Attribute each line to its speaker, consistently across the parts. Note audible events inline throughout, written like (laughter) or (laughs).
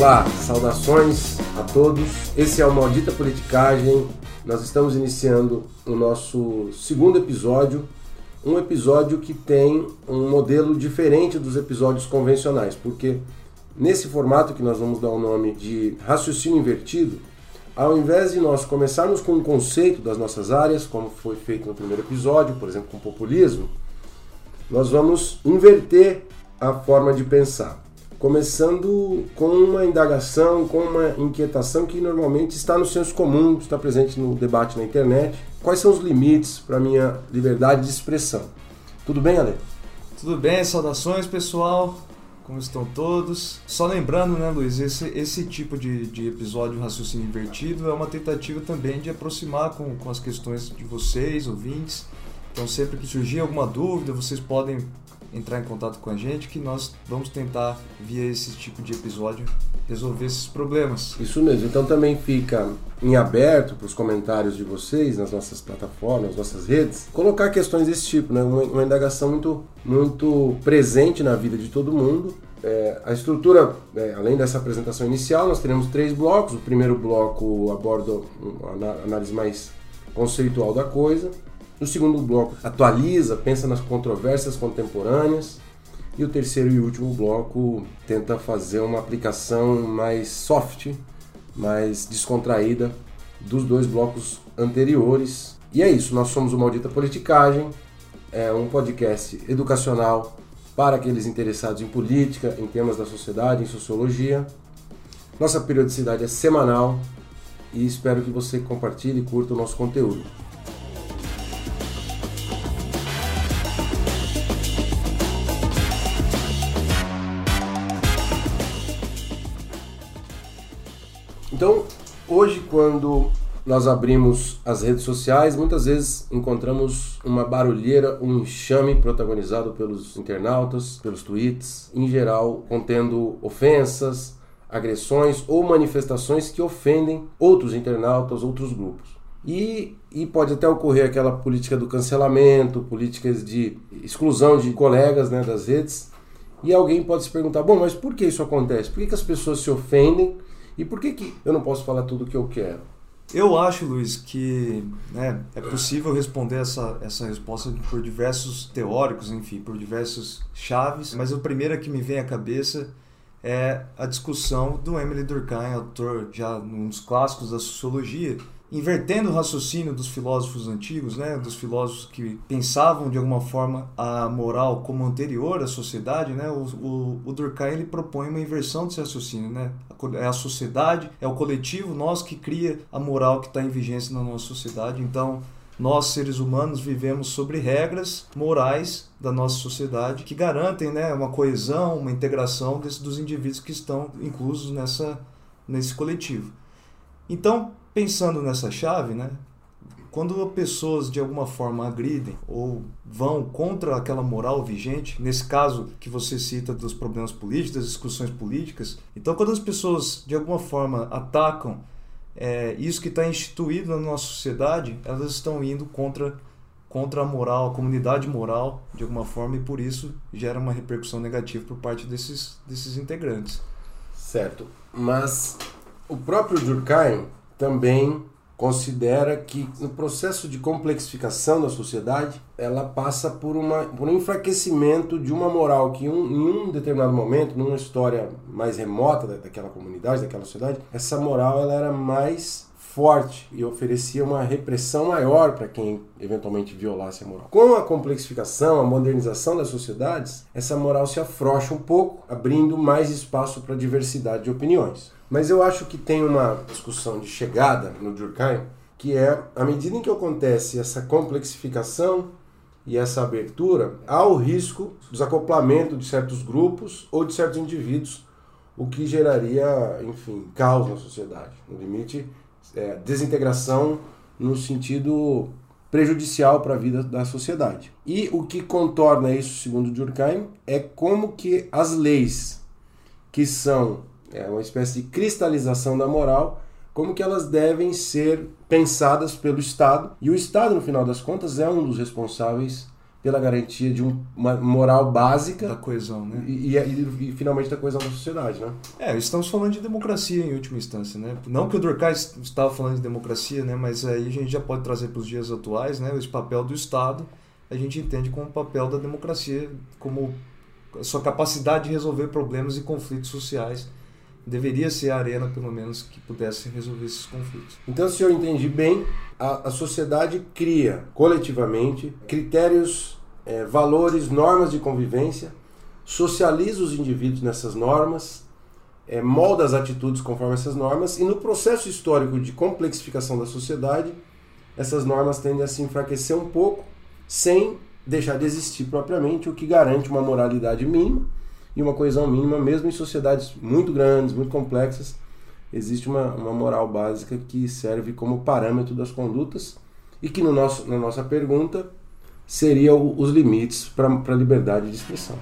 Speaker 1: Olá, saudações a todos. Esse é o Maldita Politicagem. Nós estamos iniciando o nosso segundo episódio, um episódio que tem um modelo diferente dos episódios convencionais, porque nesse formato que nós vamos dar o nome de raciocínio invertido, ao invés de nós começarmos com um conceito das nossas áreas, como foi feito no primeiro episódio, por exemplo, com populismo, nós vamos inverter a forma de pensar começando com uma indagação, com uma inquietação que normalmente está no senso comum, está presente no debate na internet. Quais são os limites para a minha liberdade de expressão? Tudo bem, Ale?
Speaker 2: Tudo bem, saudações pessoal, como estão todos? Só lembrando, né, Luiz, esse, esse tipo de, de episódio raciocínio invertido é uma tentativa também de aproximar com, com as questões de vocês, ouvintes. Então, sempre que surgir alguma dúvida, vocês podem entrar em contato com a gente que nós vamos tentar, via esse tipo de episódio, resolver esses problemas.
Speaker 1: Isso mesmo. Então também fica em aberto para os comentários de vocês nas nossas plataformas, nas nossas redes, colocar questões desse tipo, né? uma, uma indagação muito, muito presente na vida de todo mundo. É, a estrutura, é, além dessa apresentação inicial, nós teremos três blocos. O primeiro bloco aborda uma análise mais conceitual da coisa. No segundo bloco, atualiza, pensa nas controvérsias contemporâneas. E o terceiro e último bloco tenta fazer uma aplicação mais soft, mais descontraída dos dois blocos anteriores. E é isso, nós somos o Maldita Politicagem, é um podcast educacional para aqueles interessados em política, em temas da sociedade, em sociologia. Nossa periodicidade é semanal e espero que você compartilhe e curta o nosso conteúdo. Quando nós abrimos as redes sociais, muitas vezes encontramos uma barulheira, um enxame protagonizado pelos internautas, pelos tweets, em geral contendo ofensas, agressões ou manifestações que ofendem outros internautas, outros grupos. E, e pode até ocorrer aquela política do cancelamento, políticas de exclusão de colegas né, das redes. E alguém pode se perguntar: bom, mas por que isso acontece? Por que, que as pessoas se ofendem e por que, que eu não posso falar tudo o que eu quero?
Speaker 2: Eu acho, Luiz, que né, é possível responder essa, essa resposta por diversos teóricos, enfim, por diversos chaves, mas a primeira que me vem à cabeça é a discussão do Emily Durkheim, autor já num dos clássicos da sociologia, invertendo o raciocínio dos filósofos antigos, né, dos filósofos que pensavam de alguma forma a moral como anterior à sociedade, né, o, o, o Durkheim ele propõe uma inversão desse raciocínio, né, é a sociedade, é o coletivo, nós que cria a moral que está em vigência na nossa sociedade, então nós seres humanos vivemos sobre regras morais da nossa sociedade que garantem, né, uma coesão, uma integração desse, dos indivíduos que estão inclusos nessa nesse coletivo. Então, pensando nessa chave, né, quando pessoas de alguma forma agridem ou vão contra aquela moral vigente, nesse caso que você cita dos problemas políticos, das discussões políticas, então quando as pessoas de alguma forma atacam é, isso que está instituído na nossa sociedade, elas estão indo contra contra a moral, a comunidade moral, de alguma forma, e por isso gera uma repercussão negativa por parte desses, desses integrantes.
Speaker 1: Certo, mas o próprio Durkheim também considera que no processo de complexificação da sociedade ela passa por, uma, por um enfraquecimento de uma moral que um, em um determinado momento, numa história mais remota daquela comunidade, daquela sociedade, essa moral ela era mais forte e oferecia uma repressão maior para quem eventualmente violasse a moral. Com a complexificação, a modernização das sociedades, essa moral se afrouxa um pouco, abrindo mais espaço para diversidade de opiniões. Mas eu acho que tem uma discussão de chegada no Durkheim, que é à medida em que acontece essa complexificação e essa abertura, há o risco desacoplamento de certos grupos ou de certos indivíduos, o que geraria, enfim, caos na sociedade. No limite, é, desintegração no sentido prejudicial para a vida da sociedade. E o que contorna isso, segundo Durkheim, é como que as leis que são é uma espécie de cristalização da moral, como que elas devem ser pensadas pelo Estado. E o Estado, no final das contas, é um dos responsáveis pela garantia de um, uma moral básica
Speaker 2: da coesão, né?
Speaker 1: E, e, e, e, finalmente da coesão da sociedade, né?
Speaker 2: É, estamos falando de democracia em última instância, né? Não que o Durkheim estava falando de democracia, né? Mas aí a gente já pode trazer para os dias atuais, né? Esse papel do Estado, a gente entende como o papel da democracia, como a sua capacidade de resolver problemas e conflitos sociais deveria ser a arena, pelo menos, que pudesse resolver esses conflitos.
Speaker 1: Então, se eu entendi bem, a, a sociedade cria coletivamente critérios, é, valores, normas de convivência, socializa os indivíduos nessas normas, é, molda as atitudes conforme essas normas, e no processo histórico de complexificação da sociedade, essas normas tendem a se enfraquecer um pouco, sem deixar de existir propriamente, o que garante uma moralidade mínima e uma coesão mínima, mesmo em sociedades muito grandes, muito complexas, existe uma, uma moral básica que serve como parâmetro das condutas e que no nosso, na nossa pergunta seria o, os limites para a liberdade de expressão.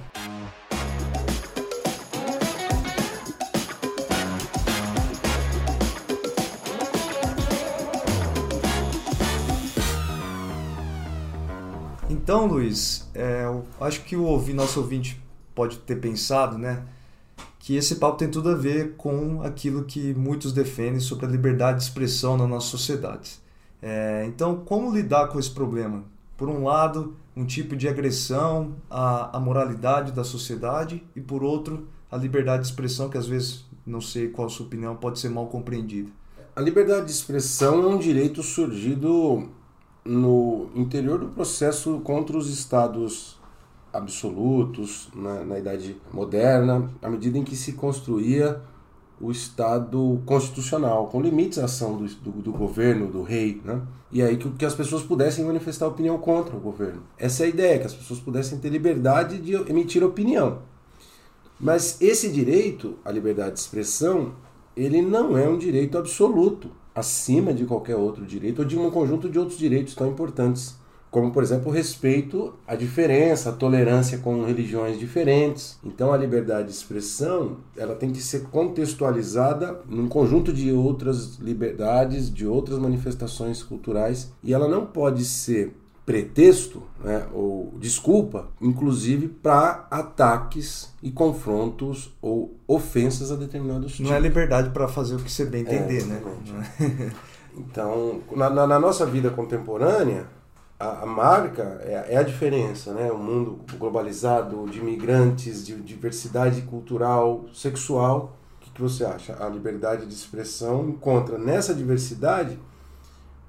Speaker 2: Então, Luiz, é, eu acho que o nosso ouvinte pode ter pensado, né? Que esse papo tem tudo a ver com aquilo que muitos defendem sobre a liberdade de expressão na nossa sociedade. É, então, como lidar com esse problema? Por um lado, um tipo de agressão à, à moralidade da sociedade, e por outro, a liberdade de expressão, que às vezes, não sei qual a sua opinião, pode ser mal compreendida.
Speaker 1: A liberdade de expressão é um direito surgido no interior do processo contra os estados absolutos na, na Idade Moderna, à medida em que se construía o Estado constitucional, com limites à ação do, do, do, governo, do rei, né? E aí que, que as pessoas pudessem manifestar opinião contra o governo. Essa é a ideia, que as pessoas pudessem ter liberdade de emitir opinião. Mas esse direito, a liberdade de expressão, ele não é um direito absoluto, acima de qualquer outro direito ou de um conjunto de outros direitos tão importantes como por exemplo o respeito à diferença, a tolerância com religiões diferentes. Então a liberdade de expressão ela tem que ser contextualizada num conjunto de outras liberdades, de outras manifestações culturais e ela não pode ser pretexto né, ou desculpa, inclusive para ataques e confrontos ou ofensas a determinados tipos.
Speaker 2: Não é liberdade para fazer o que você bem entender, é, né?
Speaker 1: então, na, na, na nossa vida contemporânea, a, a marca é, é, a diferença, né? O mundo globalizado, de imigrantes, de diversidade cultural, sexual. O que, que você acha? A liberdade de expressão encontra nessa diversidade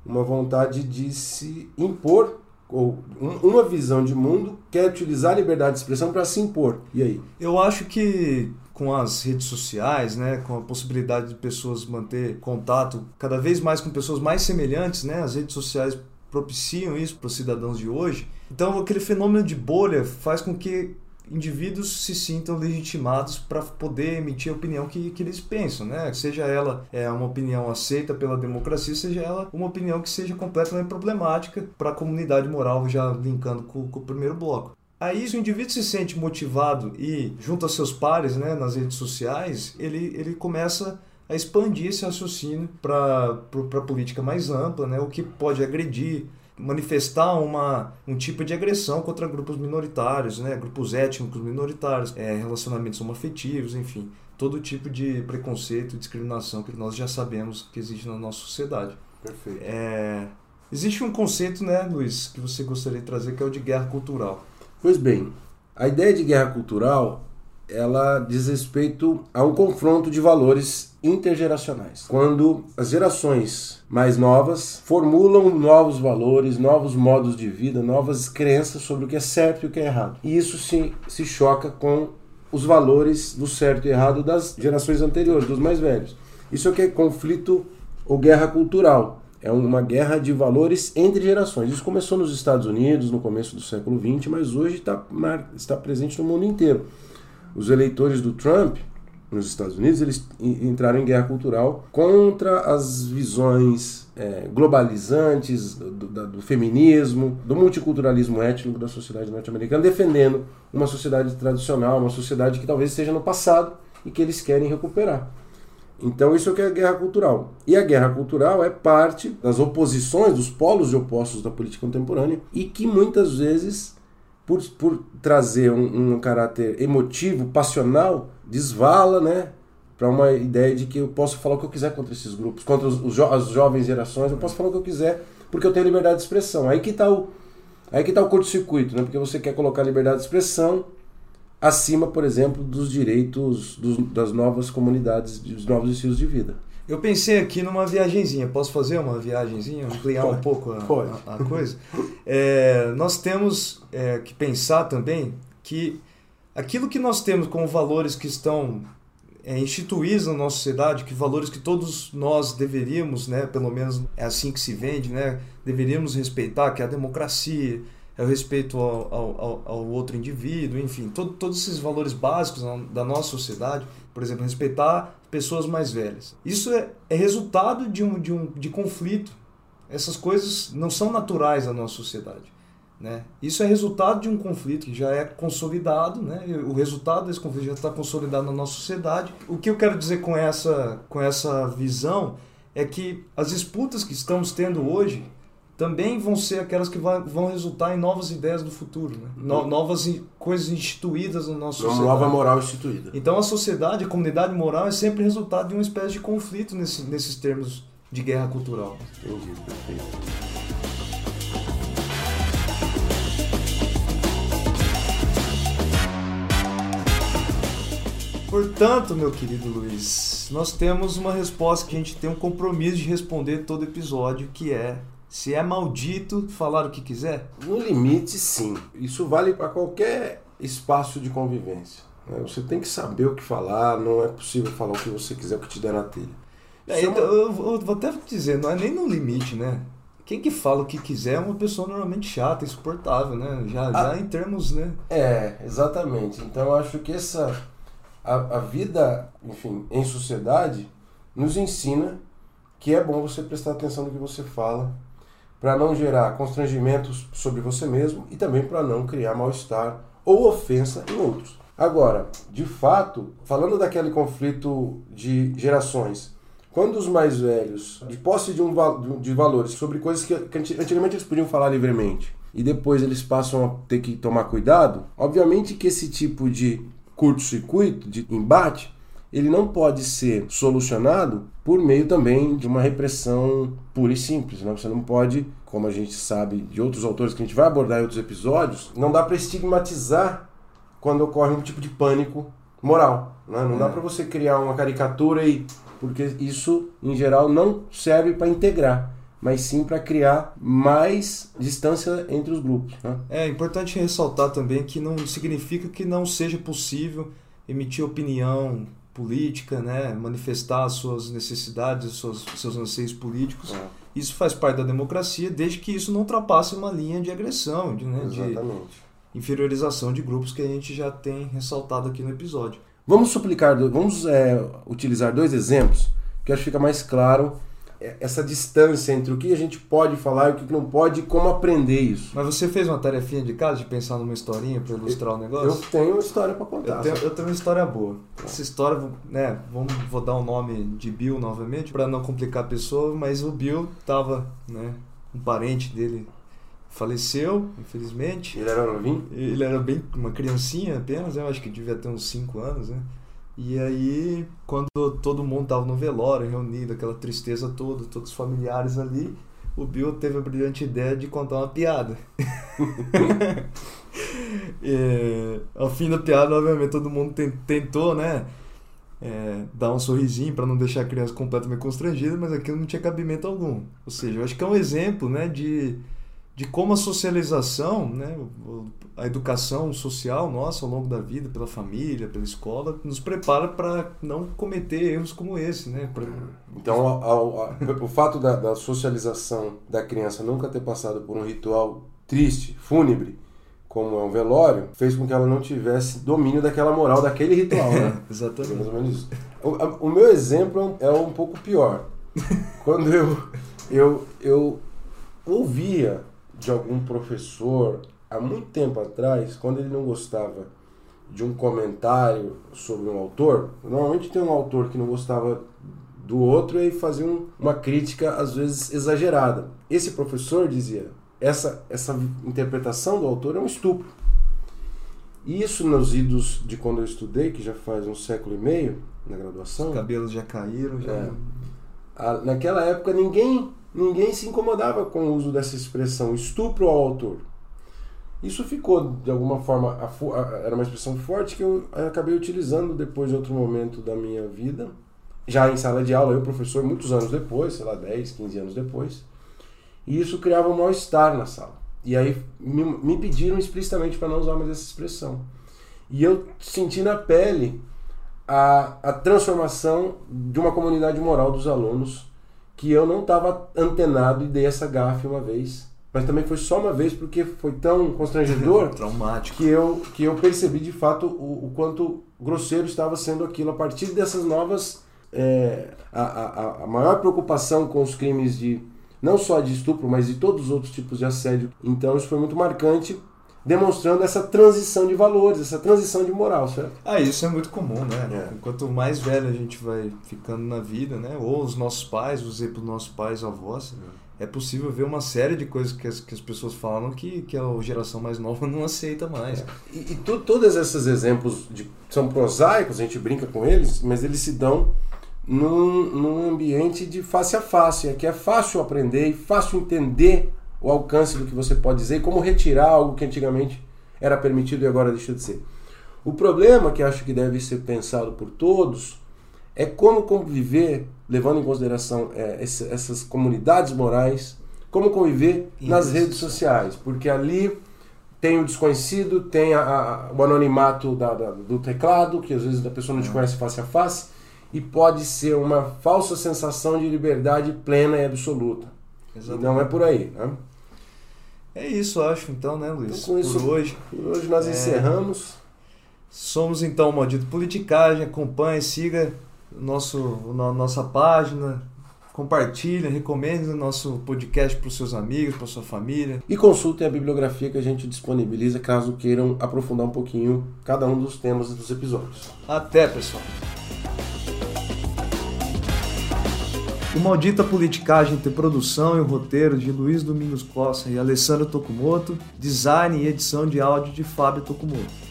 Speaker 1: uma vontade de se impor ou uma visão de mundo quer utilizar a liberdade de expressão para se impor. E aí?
Speaker 2: Eu acho que com as redes sociais, né, com a possibilidade de pessoas manter contato cada vez mais com pessoas mais semelhantes, né, as redes sociais propiciam isso para os cidadãos de hoje. Então, aquele fenômeno de bolha faz com que indivíduos se sintam legitimados para poder emitir a opinião que, que eles pensam, né? Seja ela é, uma opinião aceita pela democracia, seja ela uma opinião que seja completamente problemática para a comunidade moral, já linkando com, com o primeiro bloco. Aí, se o indivíduo se sente motivado e junto a seus pares né, nas redes sociais, ele, ele começa a expandir esse raciocínio para a política mais ampla, né, o que pode agredir, manifestar uma, um tipo de agressão contra grupos minoritários, né, grupos étnicos minoritários, é, relacionamentos homoafetivos, enfim, todo tipo de preconceito e discriminação que nós já sabemos que existe na nossa sociedade.
Speaker 1: Perfeito.
Speaker 2: É, existe um conceito, né, Luiz, que você gostaria de trazer, que é o de guerra cultural.
Speaker 1: Pois bem, a ideia de guerra cultural ela diz respeito a um confronto de valores intergeracionais. Quando as gerações mais novas formulam novos valores, novos modos de vida, novas crenças sobre o que é certo e o que é errado. E isso se, se choca com os valores do certo e errado das gerações anteriores, dos mais velhos. Isso é que é conflito ou guerra cultural. É uma guerra de valores entre gerações. Isso começou nos Estados Unidos no começo do século XX, mas hoje está, está presente no mundo inteiro os eleitores do Trump nos Estados Unidos eles entraram em guerra cultural contra as visões é, globalizantes do, do, do, feminismo, do multiculturalismo étnico da sociedade norte-americana, defendendo uma sociedade tradicional, uma sociedade que talvez esteja no passado e que eles querem recuperar. Então isso é o que é a guerra cultural. E a guerra cultural é parte das oposições, dos polos de opostos da política contemporânea e que muitas vezes por, por trazer um, um caráter emotivo, passional, desvala, né? Para uma ideia de que eu posso falar o que eu quiser contra esses grupos, contra os, os jo as jovens gerações, eu posso falar o que eu quiser, porque eu tenho liberdade de expressão. Aí que está o, aí que tá o curto-circuito, né? Porque você quer colocar liberdade de expressão acima, por exemplo, dos direitos dos, das novas comunidades, dos novos estilos de vida.
Speaker 2: Eu pensei aqui numa viagenzinha. Posso fazer uma viagenzinha? Ampliar
Speaker 1: Pode.
Speaker 2: um pouco a, a- a coisa? É, nós temos é, que pensar também que aquilo que nós temos como valores que estão é, instituídos na nossa sociedade, que valores que todos nós deveríamos, né, pelo menos é assim que se vende, né, deveríamos respeitar, que é a democracia, é o respeito ao, ao, ao- outro indivíduo, enfim, todo, todos esses valores básicos da nossa sociedade, por exemplo, respeitar pessoas mais velhas. Isso é, é resultado de um, de um de conflito. Essas coisas não são naturais da nossa sociedade. Né? Isso é resultado de um conflito que já é consolidado, né? O resultado desse conflito já está consolidado na nossa sociedade. O que eu quero dizer com essa, com essa visão é que as disputas que estamos tendo hoje também vão ser aquelas que vão resultar em novas ideias do futuro, né? No- novas in- coisas instituídas na nossa
Speaker 1: Uma nova moral instituída.
Speaker 2: Então a sociedade, a comunidade moral é sempre resultado de uma espécie de conflito nesse, nesses termos de guerra cultural.
Speaker 1: Entendi, perfeito.
Speaker 2: Portanto, meu querido Luiz, nós temos uma resposta que a gente tem um compromisso de responder todo episódio, que é se é maldito falar o que quiser.
Speaker 1: No limite, sim. Isso vale para qualquer espaço de convivência. né? Você tem que saber o que falar, não é possível falar o que você quiser, o que te der na telha.
Speaker 2: É,
Speaker 1: é
Speaker 2: então,
Speaker 1: uma-
Speaker 2: eu, vou- eu vou até dizer, não é nem no limite, né? Quem que fala o que quiser é uma pessoa normalmente chata, insuportável, né? Já,
Speaker 1: Ah.
Speaker 2: já em termos, né?
Speaker 1: É, exatamente. Então eu acho que essa a, a vida, enfim, em sociedade nos ensina que é bom você prestar atenção no que você fala para não gerar constrangimentos sobre você mesmo e também para não criar mal-estar ou ofensa em outros. Agora, de fato, falando daquele conflito de gerações, quando os mais velhos, de posse de, um, de valores sobre coisas que, que anti- antigamente eles podiam falar livremente, e depois eles passam a ter que tomar cuidado, obviamente que esse tipo de curto-circuito, de embate, ele não pode ser solucionado por meio também de uma repressão pura e simples. Né? Você não pode, como a gente sabe de outros autores que a gente vai abordar em outros episódios, não dá para estigmatizar quando ocorre um tipo de pânico moral. Né? Não dá
Speaker 2: É.
Speaker 1: para você criar uma caricatura e porque isso em geral não serve para integrar, mas sim para criar mais distância entre os grupos. Né?
Speaker 2: É importante ressaltar também que não significa que não seja possível emitir opinião política, né, manifestar as suas necessidades, os seus, seus anseios políticos. Isso faz parte da democracia, desde que isso não ultrapasse uma linha de agressão, de, né, de inferiorização de grupos que a gente já tem ressaltado aqui no episódio.
Speaker 1: Vamos suplicar, vamos é, utilizar dois exemplos, que acho que fica mais claro é, essa distância entre o que a gente pode falar e o que não pode e como aprender isso.
Speaker 2: Mas você fez uma tarefinha de casa de pensar numa historinha para ilustrar o
Speaker 1: Eu
Speaker 2: negócio?
Speaker 1: tenho uma história para contar.
Speaker 2: Eu tenho, eu tenho uma história boa. Essa história, né, vamos, vou dar o nome de Bill novamente, para não complicar a pessoa, mas o Bill tava, né, um parente dele faleceu, infelizmente.
Speaker 1: Ele era novinho?
Speaker 2: Ele era bem uma criancinha apenas, eu acho que devia ter uns 5 anos, né? E aí, quando todo mundo tava no velório, reunido, aquela tristeza toda, todos os familiares ali, o Bill teve a brilhante ideia de contar uma piada. (laughs) Ao fim da piada, obviamente, todo mundo ten- tentou, né? é, dar um sorrisinho para não deixar a criança completamente constrangida, mas aquilo não tinha cabimento algum. Ou seja, eu acho que é um exemplo, né, de, de como a socialização, né, a educação social nossa ao longo da vida, pela família, pela escola, nos prepara para não cometer erros como esse, né? Pra-
Speaker 1: Então, ao- ao- o fato da, da socialização da criança nunca ter passado por um ritual triste, fúnebre, como é um velório, fez com que ela não tivesse domínio daquela moral, daquele ritual, né? (laughs) Mais
Speaker 2: Exatamente.
Speaker 1: ou menos isso. O, a- o meu exemplo é um pouco pior. Quando eu, eu, eu ouvia de algum professor há muito tempo atrás, quando ele não gostava de um comentário sobre um autor, normalmente tem um autor que não gostava do outro e fazia um- uma crítica às vezes exagerada. Esse professor dizia: essa, essa interpretação do autor é um estupro. Isso nos idos de quando eu estudei, que já faz um século e meio na graduação.
Speaker 2: Os cabelos já caíram, já.
Speaker 1: É. A, naquela época ninguém ninguém se incomodava com o uso dessa expressão estupro ao autor. Isso ficou de alguma forma era uma expressão forte que eu acabei utilizando depois de outro momento da minha vida, já em sala de aula, eu professor muitos anos depois, sei lá, 10, 15 anos depois. E isso criava um mal-estar na sala. E aí me, me pediram explicitamente para não usar mais essa expressão. E eu senti na pele a, a transformação de uma comunidade moral dos alunos que eu não estava antenado e dei essa gafe uma vez. Mas também foi só uma vez porque foi tão constrangedor (laughs)
Speaker 2: traumático
Speaker 1: que eu que eu percebi de fato o, o quanto grosseiro estava sendo aquilo a partir dessas novas é, a, a, a maior preocupação com os crimes de não só de estupro, mas de todos os outros tipos de assédio. Então isso foi muito marcante, demonstrando essa transição de valores, essa transição de moral, certo?
Speaker 2: Ah, isso é muito comum, né? É. Quanto mais velho a gente vai ficando na vida, né? Ou os nossos pais, os exemplos dos nossos pais, avós, é. é possível ver uma série de coisas que as, que as pessoas falam que, que a geração mais nova não aceita mais. É.
Speaker 1: E, e tu, todos esses exemplos de, são prosaicos, a gente brinca com eles, mas eles se dão num, num ambiente de face a face, é que é fácil aprender e fácil entender o alcance do que você pode dizer e como retirar algo que antigamente era permitido e agora deixou de ser. O problema que acho que deve ser pensado por todos é como conviver, levando em consideração é, essas comunidades morais, como conviver nas redes sociais, porque ali tem o desconhecido, tem a, a, o anonimato da, da, do teclado, que às vezes a pessoa não te é. conhece face a face, e pode ser uma falsa sensação de liberdade plena e absoluta. Exatamente. E não é por aí. Né?
Speaker 2: É isso, acho, então, né, Luiz?
Speaker 1: Então, com isso, por hoje. Por hoje nós é... encerramos.
Speaker 2: Somos então o Maldito Politicagem. Acompanhe, siga nosso, nossa página, compartilhe, recomende o nosso podcast para os seus amigos, para sua família.
Speaker 1: E consultem a bibliografia que a gente disponibiliza caso queiram aprofundar um pouquinho cada um dos temas dos episódios.
Speaker 2: Até, pessoal! O Maldita Politicagem tem produção e roteiro de Luiz Domingos Costa e Alessandro Tokumoto, design e edição de áudio de Fábio Tokumoto.